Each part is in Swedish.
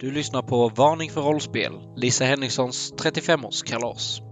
Du lyssnar på Varning för rollspel, Lisa Henrikssons 35-årskalas.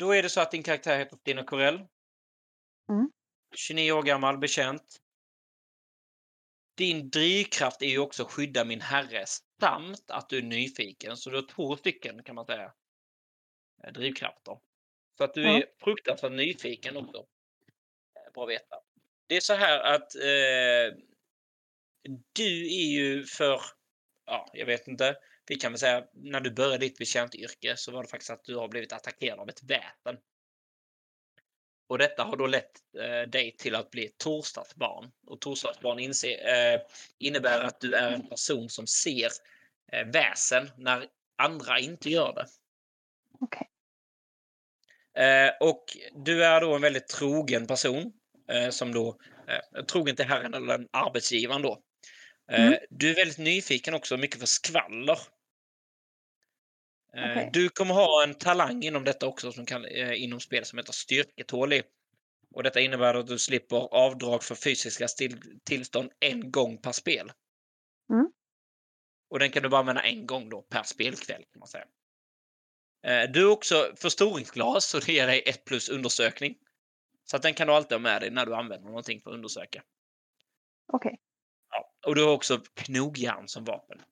Då är det så att din karaktär heter Stina Corell. Mm. 29 år gammal, bekänt. Din drivkraft är ju också att skydda min herre samt att du är nyfiken. Så du har två stycken kan man säga eh, drivkrafter. Så att du Ja. är fruktansvärt nyfiken också. Eh, Bra att veta. Det är så här att eh, du är ju för, ja, jag vet inte. Vi kan väl säga när du började ditt bekäntyrke så var det faktiskt att du har blivit attackerad av ett väpen. Och detta har då lett eh, dig till att bli ett torsdagsbarn. Och torsdagsbarn inse, eh, innebär att du är en person som ser eh, väsen när andra inte gör det. Okej. Eh, och du är då en väldigt trogen person eh, som då eh, trogen till herren eller arbetsgivaren då. Eh, Mm. Du är väldigt nyfiken också mycket för skvaller. Eh, Okej. Du kommer ha en talang inom detta också som kan, eh, inom spel som heter styrketålig. Och detta innebär att du slipper avdrag för fysiska still, tillstånd en gång per spel. Mm. Och den kan du bara använda en gång då per spelkväll kan man säga. Eh, Du är också förstoringsglas så det ger dig ett plus undersökning. Så att den kan du alltid ha med dig när du använder någonting för att undersöka. Okej. Ja. Och du har också knogjärn som vapen.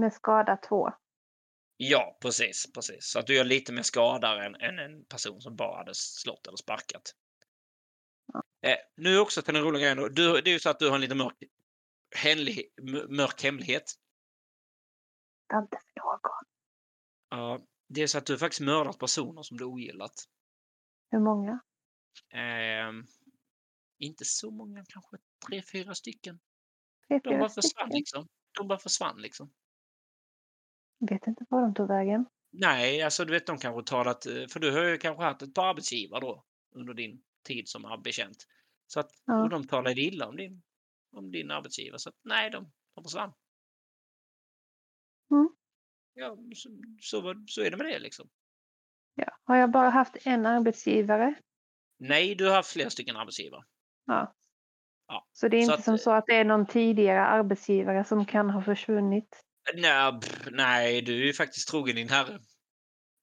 Med skada två. Ja, precis, precis. Så att du gör lite mer skada än, än en person som bara hade slått eller sparkat. Eh, nu också till den roliga grejen. då. Du, det är ju så att du har en lite mörk, hemlig, mörk hemlighet. Inte för någon. Ja, det är så att du har faktiskt mördat personer som du ogillat. Hur många? Ehm, inte så många, kanske tre, fyra stycken. Tre, De fyra bara försvann stycken. liksom. De bara försvann liksom. Vet inte var de tog vägen. Nej, alltså du vet de kanske talat, eh, för du har ju kanske haft ett par arbetsgivare då under din tid som bekänt. Så att, Ja. och de talade illa om din, om din arbetsgivare. Så att, nej, de, de försvann. Mm. Ja, så, så, så är det med det liksom. Ja. Har jag bara haft en arbetsgivare? Nej, du har haft flera stycken arbetsgivare. Ja. Ja, Så det är så inte att, som eh, så att det är någon tidigare arbetsgivare som kan ha försvunnit? Nej, pff, nej, du är ju faktiskt trogen din herre.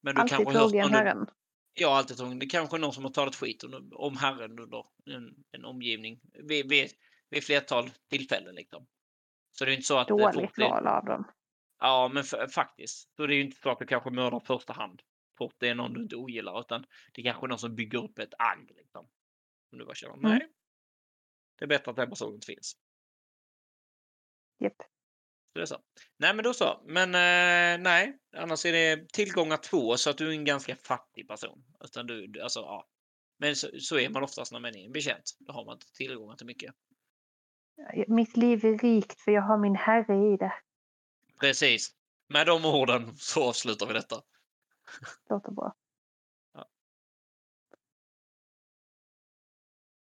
Men du Alltid kanske hört trogen du- herren. Ja, alltid trogen. Det är kanske är någon som har talat skit om, om herren under en, en omgivning vid, vid, vid flertal tillfällen. Liksom. Så det är inte så att... eh, Dåligt val av dem. Ja, men f- faktiskt. Så det är ju inte så att du kanske mördar första hand. Fort det är någon du inte ogillar, utan det är kanske är någon som bygger upp ett agg. Liksom. Om du bara känner, Mm. nej. Det är bättre att den personen inte finns. Japp. Så det är så. Nej, men då så. Men eh, nej, annars är det tillgångar två så att du är en ganska fattig person. Utan du, du- alltså, ja. Men så, så är man oftast när man är en bekänt. Då har man inte tillgångar till mycket. Mitt liv är rikt för jag har min herre i det. Precis. Med de orden så avslutar vi detta. Låter bra.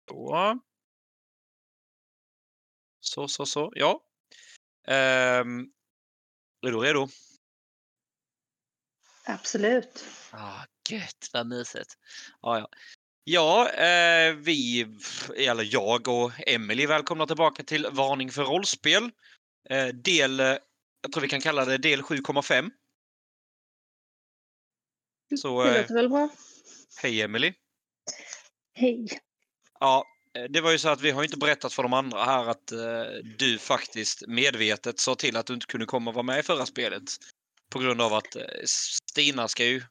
Så. Så, så, så. Ja. Ehm, är du redo? Absolut. Ah, gött, vad mysigt. Ja, ja. Ja, eh, vi, eller jag och Emily välkomna tillbaka till Varning för rollspel. Eh, del, jag tror vi kan kalla det del 7,5. Så, Det eh, låter väl bra. hej Emily. Hej. Ja, det var ju så att vi har ju inte berättat för de andra här att eh, du faktiskt medvetet sa till att du inte kunde komma och vara med i förra spelet. På grund av att eh, Stina ska ju,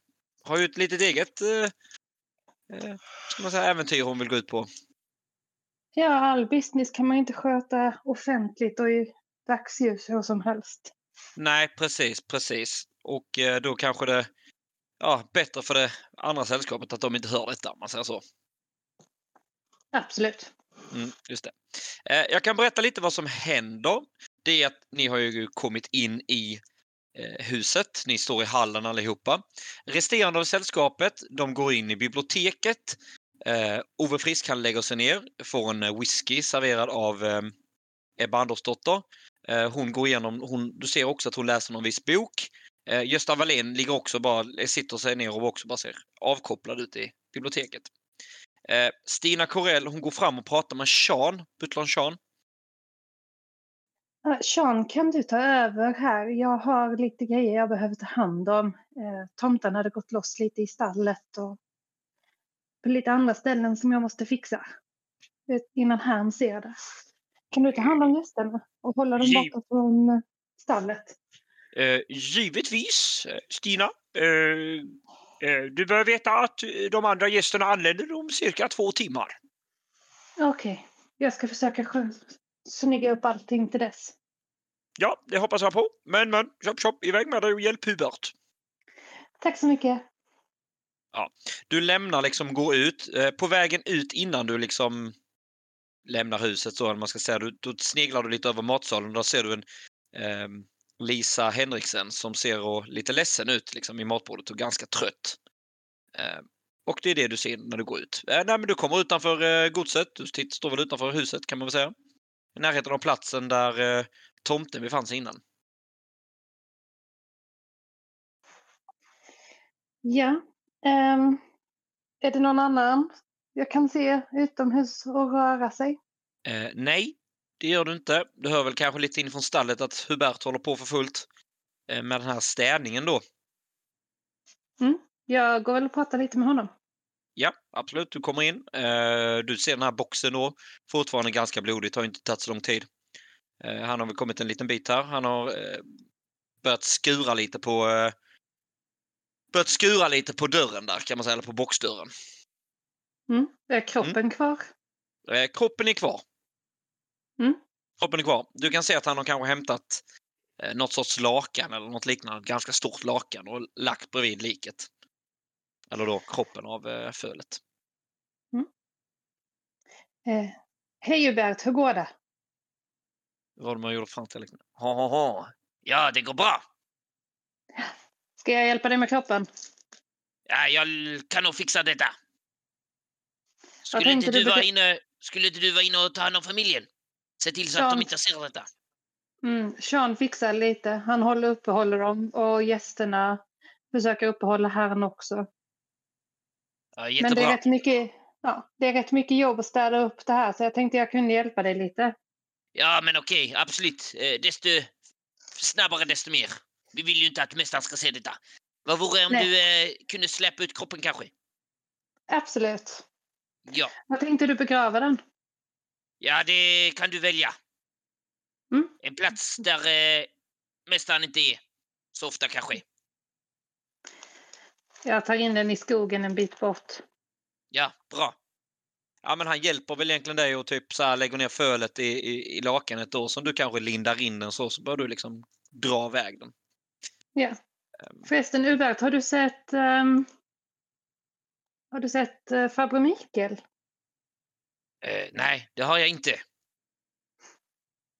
har ju ett litet eget eh, eh, ska man säga, äventyr hon vill gå ut på. Ja, all business kan man inte sköta offentligt och i dagsljus hur som helst. Nej, precis, precis. Och eh, då kanske det ja, bättre för det andra sällskapet att de inte hör detta, om man säger så. Absolut. Mm, just det. Eh, jag kan berätta lite vad som händer. Det är att ni har ju kommit in i eh, huset. Ni står i hallen allihopa. Resterande av sällskapet, de går in i biblioteket. Eh, Ove Frisk han lägger sig ner, får en eh, whisky serverad av eh, Ebba Andersdotter. Eh, hon går igenom, hon, du ser också att hon läser någon viss bok. Eh, Gösta Wallén ligger också bara, sitter sig ner och också bara ser avkopplad ut i biblioteket. Eh, Stina Corell, hon går fram och pratar med Sean, butlern Sean. Sean, kan du ta över här? Jag har lite grejer jag behöver ta hand om. Uh, tomten hade gått loss lite i stallet och på lite andra ställen som jag måste fixa innan han ser det. Kan du ta hand om gästerna och hålla dem borta från eh, stallet? Eh, givetvis, eh, Stina. Eh, eh, du bör veta att eh, de andra gästerna anländer om cirka två timmar. Okej, jag ska försöka snygga upp allting till dess. Ja, det hoppas jag på. Men, men, chop, chop, iväg med dig och hjälp Hubert. Tack så mycket. Du lämnar liksom, går ut. Eh, på vägen ut innan du liksom lämnar huset så, man ska säga, då sneglar du lite över matsalen och då ser du en ehm, Lisa Henriksen som ser lite ledsen ut liksom, i matbordet och ganska trött. Eh, och det är det du ser när du går ut. Eh, nej, men du kommer utanför eh, godset. Du står väl utanför huset kan man väl säga. I närheten av platsen där eh, tomten befann sig innan. Ja. ehm, är det någon annan jag kan se utomhus och röra sig? Eh, nej, det gör du inte. Du hör väl kanske lite in från stallet att Hubert håller på för fullt eh, med den här städningen då. Jag går väl och pratar lite med honom. Ja, absolut. Du kommer in. Eh, du ser den här boxen då. Fortfarande ganska blodigt, har inte tagit så lång tid. Eh, han har väl kommit en liten bit här. Han har börjat skura lite på börjat skura lite på dörren där kan man säga, eller på boxdörren. Mm. Är kroppen kvar? Eh, kroppen är kvar. Mm. Kroppen är kvar. Du kan se att han har kanske hämtat eh, något sorts lakan eller något liknande, ganska stort lakan och lagt bredvid liket. Eller då kroppen av eh, fölet. Eh, Hej Hubert, hur går det? Vad var det man gjorde fram till? liksom? Ha, ha, ha. Ja, det går bra. Ska jag hjälpa dig med kroppen? Ja, jag kan nog fixa detta. Skulle inte, du du vara inne, skulle inte du vara inne och ta hand om familjen? Se till så att Ja. de inte ser detta. Mm, Sean fixar lite. Han håller uppehåller dem och gästerna försöker uppehålla herren också. Ja, Men det jättebra. är, rätt mycket, ja, det är rätt mycket jobb att städa upp det här så jag tänkte jag kunde hjälpa dig lite. Ja, men okej, absolut. Eh, desto snabbare, desto mer. Vi vill ju inte att mästaren ska se detta. Vad vore om Nej. du eh, kunde släppa ut kroppen kanske? Absolut. Ja. Vad tänkte du begrava den? Ja, det kan du välja. Mm. En plats där eh, mästaren inte är så ofta kanske. Jag tar in den i skogen en bit bort. Ja, bra. Ja, men han hjälper väl egentligen dig och typ så här lägger ner fölet i, i, i lakanet då som du kanske lindar in den så, så bör du liksom dra iväg den. Ja. Förresten Hubert, har du sett ehm, Har du sett uh, farbror Mikael? Eh, nej, det har jag inte.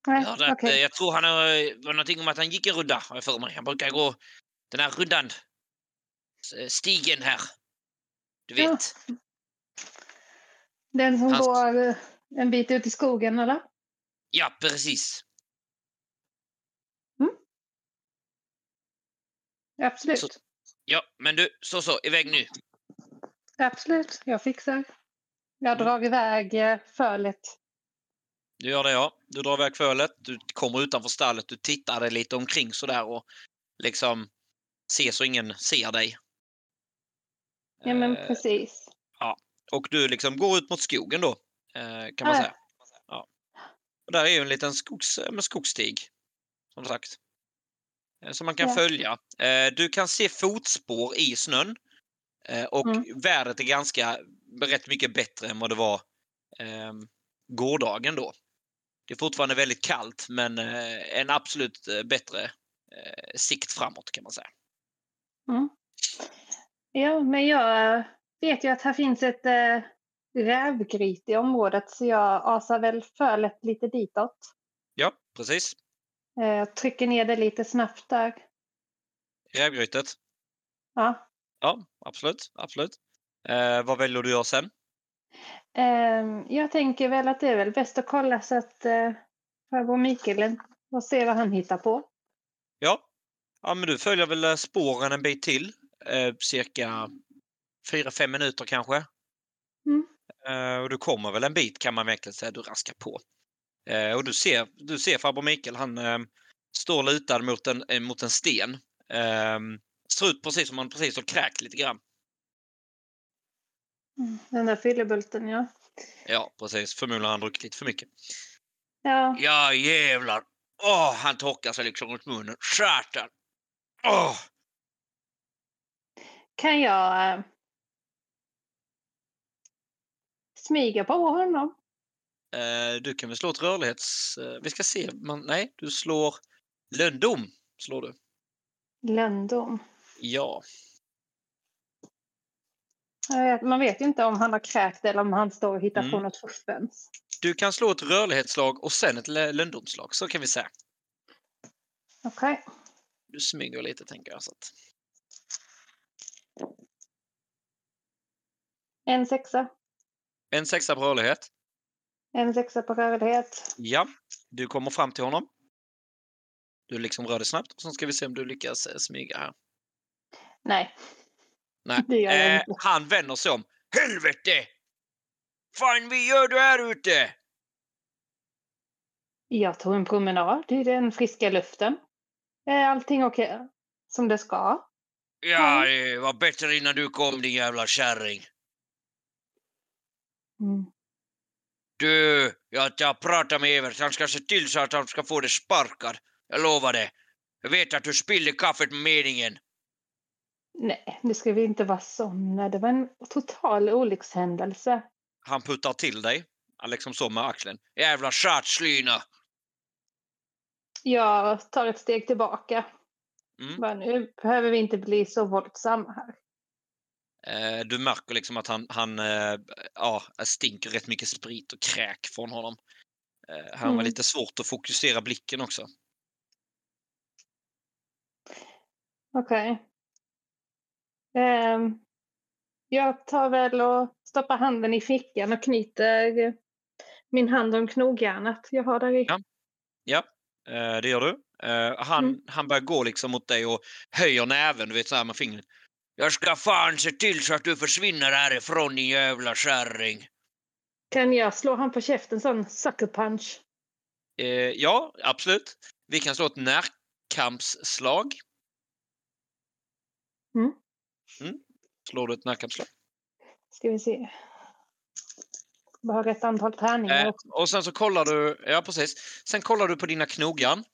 Nej, Jag, hörde att, okej. eh, jag tror han har, det var någonting om att han gick en runda, har jag för mig. Han brukar gå den här rundan. S- Stigen här. Du Ja. vet. Den som Hans- går eh, en bit ut i skogen eller? Ja, precis. Absolut. Så- Ja, men du, så så, iväg nu. Absolut, jag fixar. Jag drar iväg eh, fölet. Du gör det ja. Du drar iväg fölet, du kommer utanför stallet, du tittar dig lite omkring sådär och liksom ser så ingen ser dig. Ja men Eh, precis. Och du liksom går ut mot skogen då, eh, kan man Ja. säga. Ja. Och där är ju en liten skogs, skogsstig, som sagt. Som man kan Ja. följa. Du kan se fotspår i snön. Och Mm. vädret är ganska rätt mycket bättre än vad det var eh, gårdagen då. Det är fortfarande väldigt kallt, men eh, en absolut eh, bättre eh, sikt framåt kan man säga. Mm. Ja, men jag vet ju att här finns ett eh, rävgryt i området så jag asar väl fölet lite ditåt. Ja, precis. Eh, trycker ner det lite snabbt där. Rävgrytet? Ja. Ja, absolut. absolut. Eh, vad väljer du att göra sen? Jag tänker väl att det är väl bäst att kolla så att eh, farbror Mikael och se vad han hittar på. Ja. ja, men du följer väl eh, spåren en bit till. Eh, cirka 4-5 minuter kanske. Mm. Eh, och du kommer väl en bit kan man verkligen säga. Du raskar på. Och du ser, du ser farbror Mikael, han står lutad mot en, mot en sten. Eh, ser ut precis som han precis har kräkt lite grann. Mm. Den där fyllebulten, ja. Ja, precis. Förmodligen har han druckit lite för mycket. Ja, Ja, jävlar. Åh, han torkar sig liksom runt munnen. Satan! Åh! kan jag eh, smyga på honom? Eh, du kan väl slå ett rörlighets... Eh, vi ska se. Man, nej, du slår lönndom. Slår du. Löndom. Ja. Man vet ju inte om han har kräkt eller om han står och hittar på Mm. något fuffens. Du kan slå ett rörlighetsslag och sen ett lö- lönndomsslag. Så kan vi säga. Okej. Du smyger lite tänker jag. Så att. En sexa. En sexa på rörlighet. En sexa på rörlighet. Ja. Du kommer fram till honom. Du liksom rör dig snabbt och så ska vi se om du lyckas eh, smyga här. Nej, Nej. Eh, han vänder sig om. Helvete! Fan, vad gör du här ute? Jag tog en promenad i den friska luften. Är allting okej? Som det ska? Ja, det var bättre innan du kom din jävla kärring. Mm. Du, jag tar prata med Evert. Han ska se till så att han ska få det sparkad. Jag lovar det. Jag vet att du spillde kaffet med meningen. Nej, nu ska vi inte vara såna. Det var en total olyckshändelse. Han puttar till dig. Liksom så med axeln. Jävla tjatslyna! Jag tar ett steg tillbaka. Mm. Bara, nu behöver vi inte bli så våldsamma här. Eh, du märker liksom att han, han eh, ja, stinker rätt mycket sprit och kräk från honom. Eh, han var Mm. lite svårt att fokusera blicken också. Okej. Ehm, jag tar väl och stoppar handen i fickan och knyter min hand om knogjärnet jag har där i. Ja. Ja, eh, det gör du. Eh, han, Mm. han börjar gå liksom mot dig och höjer näven, du vet så här med fingret. Jag ska fan se till så att du försvinner härifrån din jävla kärring. Kan jag slå han på käften sån sucker punch? Eh, ja, absolut. Vi kan slå ett närkampsslag. Mm. Mm. Slår du ett närkampsslag? Ska vi se. Bara rätt antal tärningar Eh, och sen så kollar du, ja precis. Sen kollar du på dina knogjärn.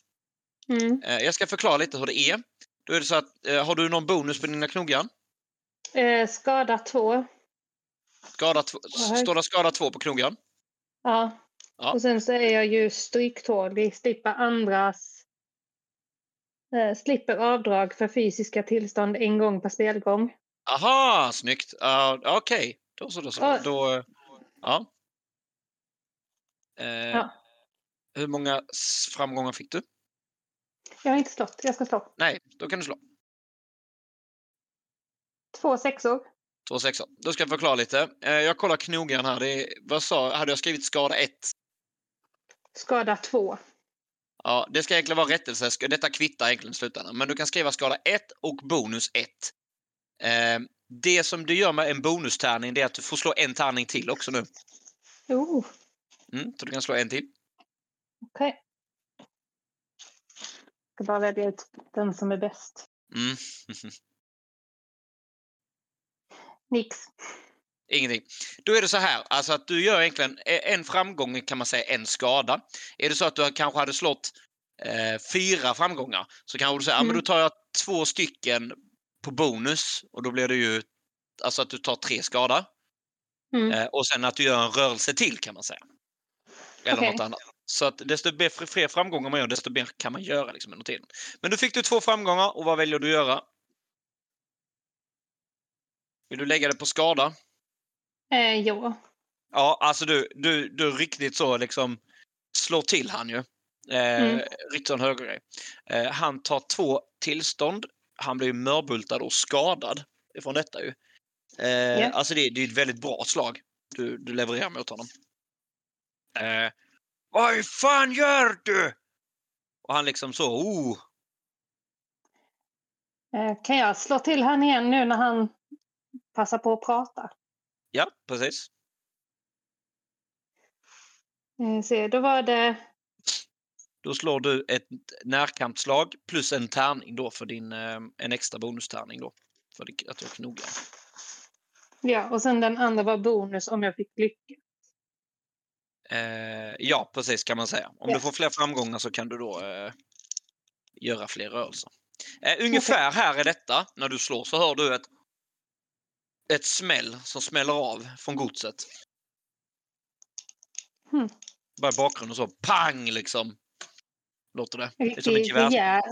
Mm. Eh, jag ska förklara lite hur det är. Då är det så att, eh, har du någon bonus på dina knogjärn? Eh, skada två. Skada två, står det skada två på knogjärn? Ja. Ja. Och sen så är jag ju stryktålig, slipper andras... Eh, slipper avdrag för fysiska tillstånd en gång per spelgång. Aha, snyggt. Uh, Okej, då så. Då, så. Ja. då ja. Eh, Ja. Hur många framgångar fick du? Jag har inte slått, jag ska slå. Nej, då kan du slå. Två sexor. Två sexor. Då ska jag förklara lite. Eh, jag kollar knogjärn här. Det är, vad sa, hade jag skrivit skada 1? Skada två. Ja, det ska egentligen vara rättelse. Detta kvittar egentligen i slutändan. Men du kan skriva skada 1 och bonus 1. Eh, det som du gör med en bonustärning det är att du får slå en tärning till också nu. Oh, Mm, så du kan slå en till. okej. Ska bara välja ut den som är bäst. Mm. Nix. Ingenting. Då är det så här, alltså att du gör egentligen en framgång kan man säga en skada. Är det så att du kanske hade slått eh, fyra framgångar så kanske du säger, ja men Mm. då tar jag två stycken på bonus och då blir det ju alltså att du tar tre skada. Mm. Eh, och sen att du gör en rörelse till kan man säga. Eller Okej. något annat. Så att desto fler framgångar man gör, desto mer kan man göra liksom, under tiden. Men då fick du två framgångar och vad väljer du att göra? Vill du lägga det på skada? Eh, jo. Ja, alltså du, du, du riktigt så liksom slår till han ju. Eh, Mm. Riktigt sån högergrej. Eh, han tar två tillstånd. Han blir mörbultad och skadad ifrån detta ju. Eh, Ja. Alltså det, det är ett väldigt bra slag du, du levererar mot honom. Eh, Vad fan gör du? Och han liksom så, oh. Eh, kan jag slå till han igen nu när han passar på att prata? Ja, precis. Eh, se, då var det... Då slår du ett närkampsslag plus en tärning då för din, eh, en extra bonustärning då. För att du knogar. Ja, och sen den andra var bonus om jag fick lycka. Eh, ja, precis kan man säga. Om Ja. du får fler framgångar så kan du då eh, göra fler rörelser. Eh, ungefär här är detta. När du slår så hör du ett, ett smäll som smäller av från godset. Hmm. Bara i bakgrunden så pang liksom. Låter det. Det är som ett Riktigt gevärs... rejäl,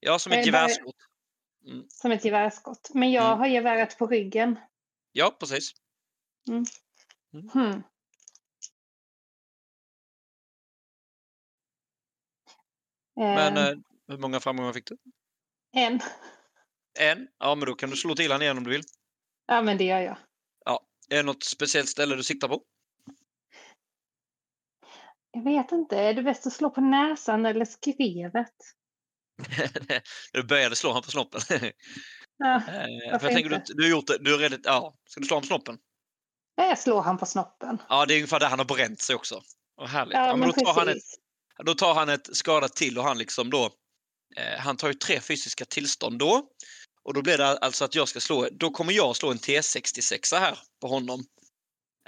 Ja, som Eh, ett bara- gevärsskott. som ett gevärsskott. Men jag Mm. har geväret på ryggen. Ja, precis. Hmm. Men Eh, eh, hur många framgångar fick du? En. En? Ja, men då kan du slå till han igen om du vill. Ja, men det gör jag. Är det något speciellt ställe du siktar på? Jag vet inte, är det bäst att slå på näsan eller skrevet? du började slå han på snoppen. Ja, Eh, för jag tänker du, du har gjort det, du är redigt, ja, ska du slå honom på snoppen? jag slår han på snoppen. Ja, det är ungefär där han har bränt sig också. Vad härligt. Ja, Ja, men då, tar han ett, då tar han ett skadat till och han liksom då, eh, han tar ju tre fysiska tillstånd då. Och då blir det alltså att jag ska slå, då kommer jag slå en T66 här på honom.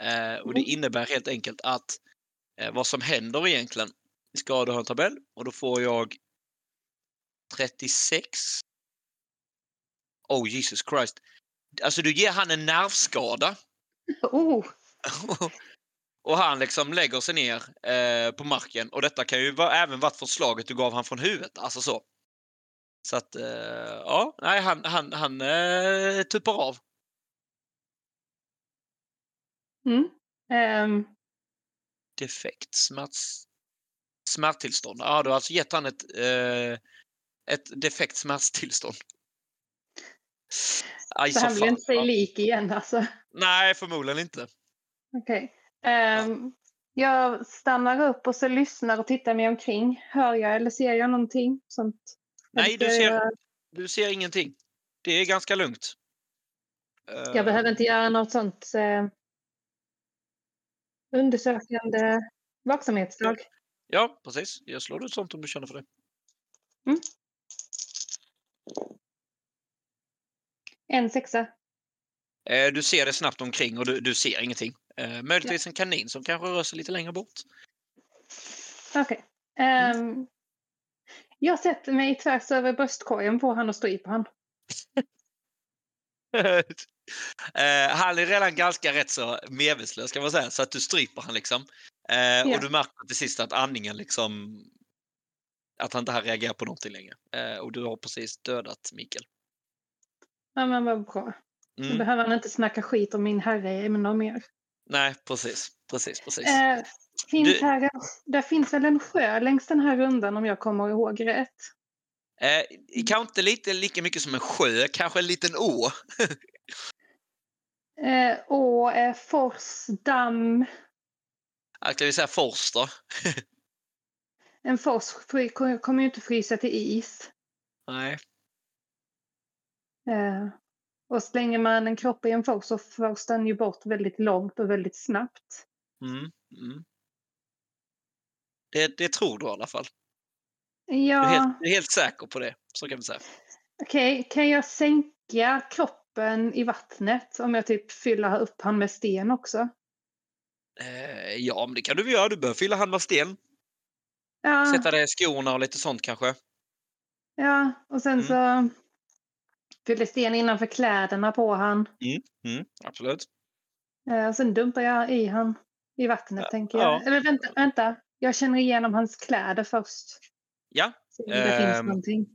Eh, och det Mm. innebär helt enkelt att eh, vad som händer egentligen, vi ska ha en tabell och då får jag 36. Oh Jesus Christ. Alltså du ger han en nervskada. Oh, och han liksom lägger sig ner eh, på marken. Och detta kan ju vara, även varit förslaget du gav han från huvudet. Alltså så. Så att, eh, ja, nej, han, han, han eh, tuppar av. mm. Ehm, Defekt smärts, smärttillstånd. Ja, du har alltså gett han ett, eh, ett defekt smärttillstånd. Aj, så så han blir inte sig lik igen alltså. Nej, förmodligen inte. Okej. Ehm, Jag stannar upp och så lyssnar och tittar mig omkring. Hör jag eller ser jag någonting? Sånt? Nej, du ser- Du ser ingenting. Det är ganska lugnt. Eh, jag behöver inte göra något sånt eh, undersökande vaksamhetsslag. Ja, precis. Jag slår ett sånt om du känner för det. En sexa. Eh, Du ser det snabbt omkring och du, du ser ingenting. Eh, möjligtvis en kanin som kanske rör sig lite längre bort. Okej. Ehm, jag sätter mig tvärs över bröstkorgen på han och stryper han. eh, han är redan ganska rätt så medvetslös kan man säga, så att du stryper han liksom. Eh, Ja. Och du märker till sist att andningen liksom... Att han inte reagerar på någonting längre. Eh, och du har precis dödat Mikael. Ja, men vad bra. Då Mm. behöver han inte snacka skit om min herre ännu mer. Nej, precis. Precis, precis. Finns Du- här, där finns väl en sjö längs den här rundan om jag kommer ihåg rätt? Eh, kanske inte lite lika mycket som en sjö, kanske en liten å. Eh, och eh, fors, damm. Jag kan vi säga Forster. En fors kommer ju inte frysa till is. Nej. Eh, och slänger man en kropp i en fors så förs den ju bort väldigt långt och väldigt snabbt. Mm, mm. Det, det tror du i alla fall. Du är, Ja, helt, du är helt säker på det, så kan vi säga. okej. Kan jag sänka kroppen i vattnet om jag typ fyller upp han med sten också? Eh, ja, men det kan du väl göra. Du behöver fylla hand med sten. Ja, Sätta dig i skorna och lite sånt kanske. ja. och sen Mm. så fyller sten innanför kläderna på han. Mm, absolut. Eh, sen dumpar jag i han i vattnet, tänker jag. ja. Eller vänta, vänta. Jag känner igenom hans kläder först. Ja. Om det finns Ehm. någonting.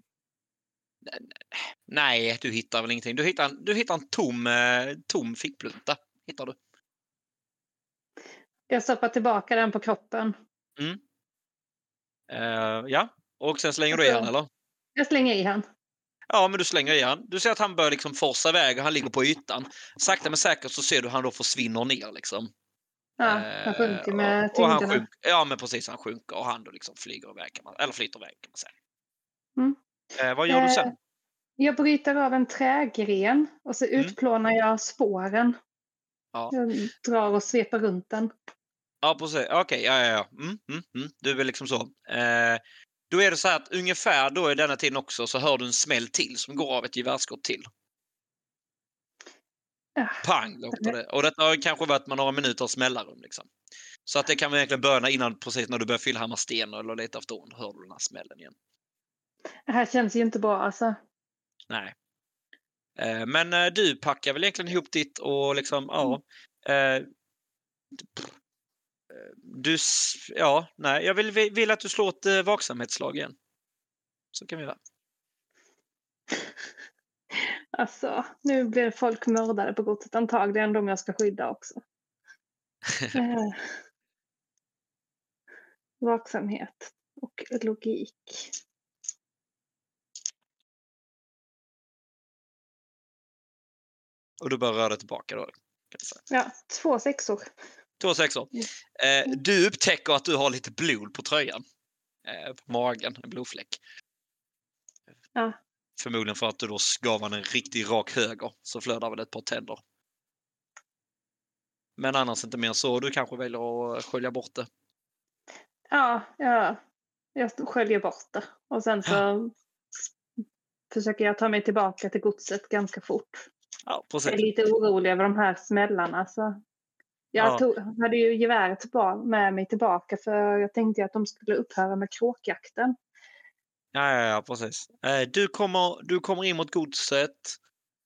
Nej, du hittar väl ingenting. Du hittar, en- du hittar en tom, eh, tom fickplunta. Hittar du. Jag stoppar tillbaka den på kroppen. Eh, ja, och sen slänger du i Alltså- han eller? Jag slänger i han. Ja, men du slänger i han. Du ser att han börjar liksom forsa iväg och han ligger på ytan. Sakta men säkert så ser du han då försvinner ner liksom. Ja, han sjunker Eh, med och, och han tyngderna. sjunk, Ja, men precis. Han sjunker och han då liksom flyger iväg. Kan man, eller flyter iväg kan man säga. Mm. Eh, vad gör du Eh, sen? Jag bryter av en trägren och så Mm. utplånar jag spåren. Ja. Jag drar och sveper runt den. Ja, precis. Okej, ja, ja, ja. Mm, mm, mm. Du är väl liksom så. Eh, då är det så här att ungefär då i denna tiden också så hör du en smäll till som går av ett gevärsskott till. Pang låter det. Och detta har kanske varit med några minuters mellanrum. Liksom. Så att det kan vi egentligen börja innan precis när du börjar fylla sten eller lite efter hör du den här smällen igen. Det här känns ju inte bra alltså. Nej. Eh, men eh, du packar väl egentligen ihop ditt och liksom, ja. Pff, eh, du, ja, nej, jag vill, vill att du slår ett vaksamhetsslag igen. Så kan vi göra. Alltså, nu blir folk mördade på godset. Antagligen de jag ska skydda också. Eh, Vaksamhet och logik. Och du börjar röra tillbaka då. Ja, två sexor. Två sexor. Eh, du upptäcker att du har lite blod på tröjan. Eh, på magen, en blodfläck. Ja. Förmodligen för att du då gav han en riktig rak höger så flödar väl ett par tänder. Men annars inte mer så. Du kanske väljer att skölja bort det. Ja, ja, jag sköljer bort det. Och sen så försöker jag ta mig tillbaka till godset ganska fort. Ja, Jag är lite orolig över de här smällarna. Så jag Ja. tog, hade ju geväret med mig tillbaka för jag tänkte att de skulle upphöra med kråkjakten. Ja, ja, ja precis. Eh, du, kommer, du kommer in mot godset.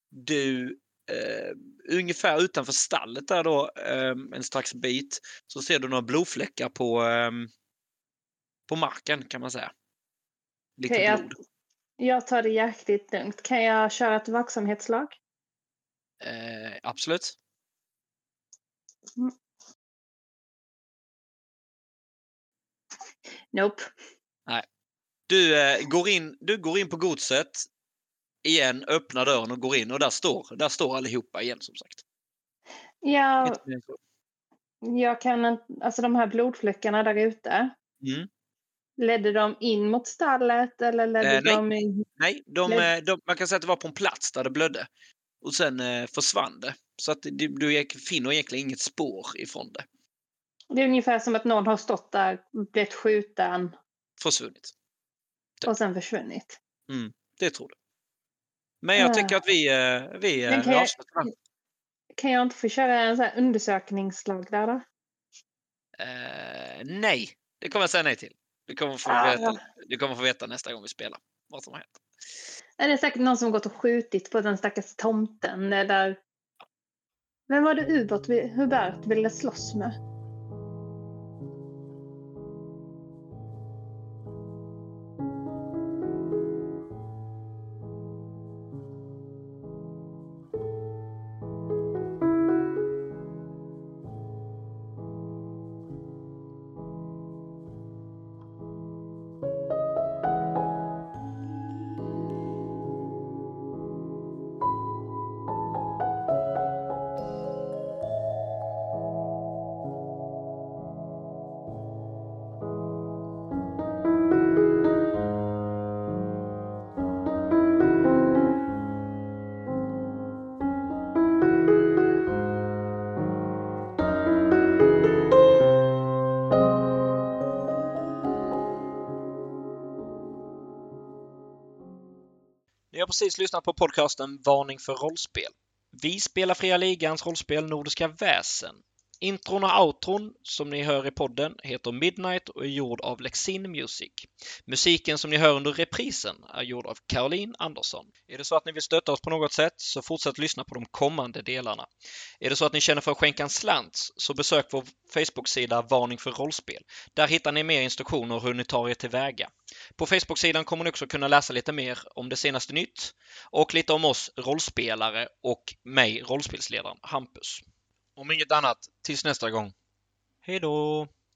Du, eh, ungefär utanför stallet där då, eh, en strax bit, så ser du några blodfläckar på, eh, på marken kan man säga. Lite jag- blod. Jag tar det jäkligt lugnt. Kan jag köra ett vaksamhetslag? Eh, absolut. Nope. Du, eh, går in, du går in på godset igen, öppnar dörren och går in och där står, där står allihopa igen som sagt. Så. jag kan alltså de här blodfläckarna där ute. Mm. Ledde de in mot stallet eller ledde Eh, nej. de in? Nej, de, eh, de, man kan säga att det var på en plats där det blödde. Och sen eh, försvann det. Så att du, du finner egentligen inget spår ifrån det. Det är ungefär som att någon har stått där, blivit skjuten Försvunnit. Och sen försvunnit. Det tror du. Men jag Ah. tycker att vi, eh, vi, eh, Men vi kan jag-. Kan jag inte få köra en sån här undersökningsslag där då? Eh, nej, det kommer jag säga nej till. Du kommer, få Ah. veta, du kommer få veta nästa gång vi spelar vad som har hänt. Är det säkert någon som gått och skjutit på den stackars tomten eller? Vem var det Hubert, Hubert ville slåss med? Har precis lyssnat på podcasten Varning för rollspel. Vi spelar Fria Ligans rollspel Nordiska väsen. Intron och outron som ni hör i podden heter Midnight och är gjord av Lexin Music. Musiken som ni hör under reprisen är gjord av Caroline Andersson. Är det så att ni vill stötta oss på något sätt så fortsätt lyssna på de kommande delarna. Är det så att ni känner för att skänka en slant så besök vår Facebook-sida Varning för rollspel. Där hittar ni mer instruktioner hur ni tar er tillväga. På Facebook-sidan kommer ni också kunna läsa lite mer om det senaste nytt och lite om oss rollspelare och mig, rollspelsledaren Hampus. Om inget annat, tills nästa gång. Hej då!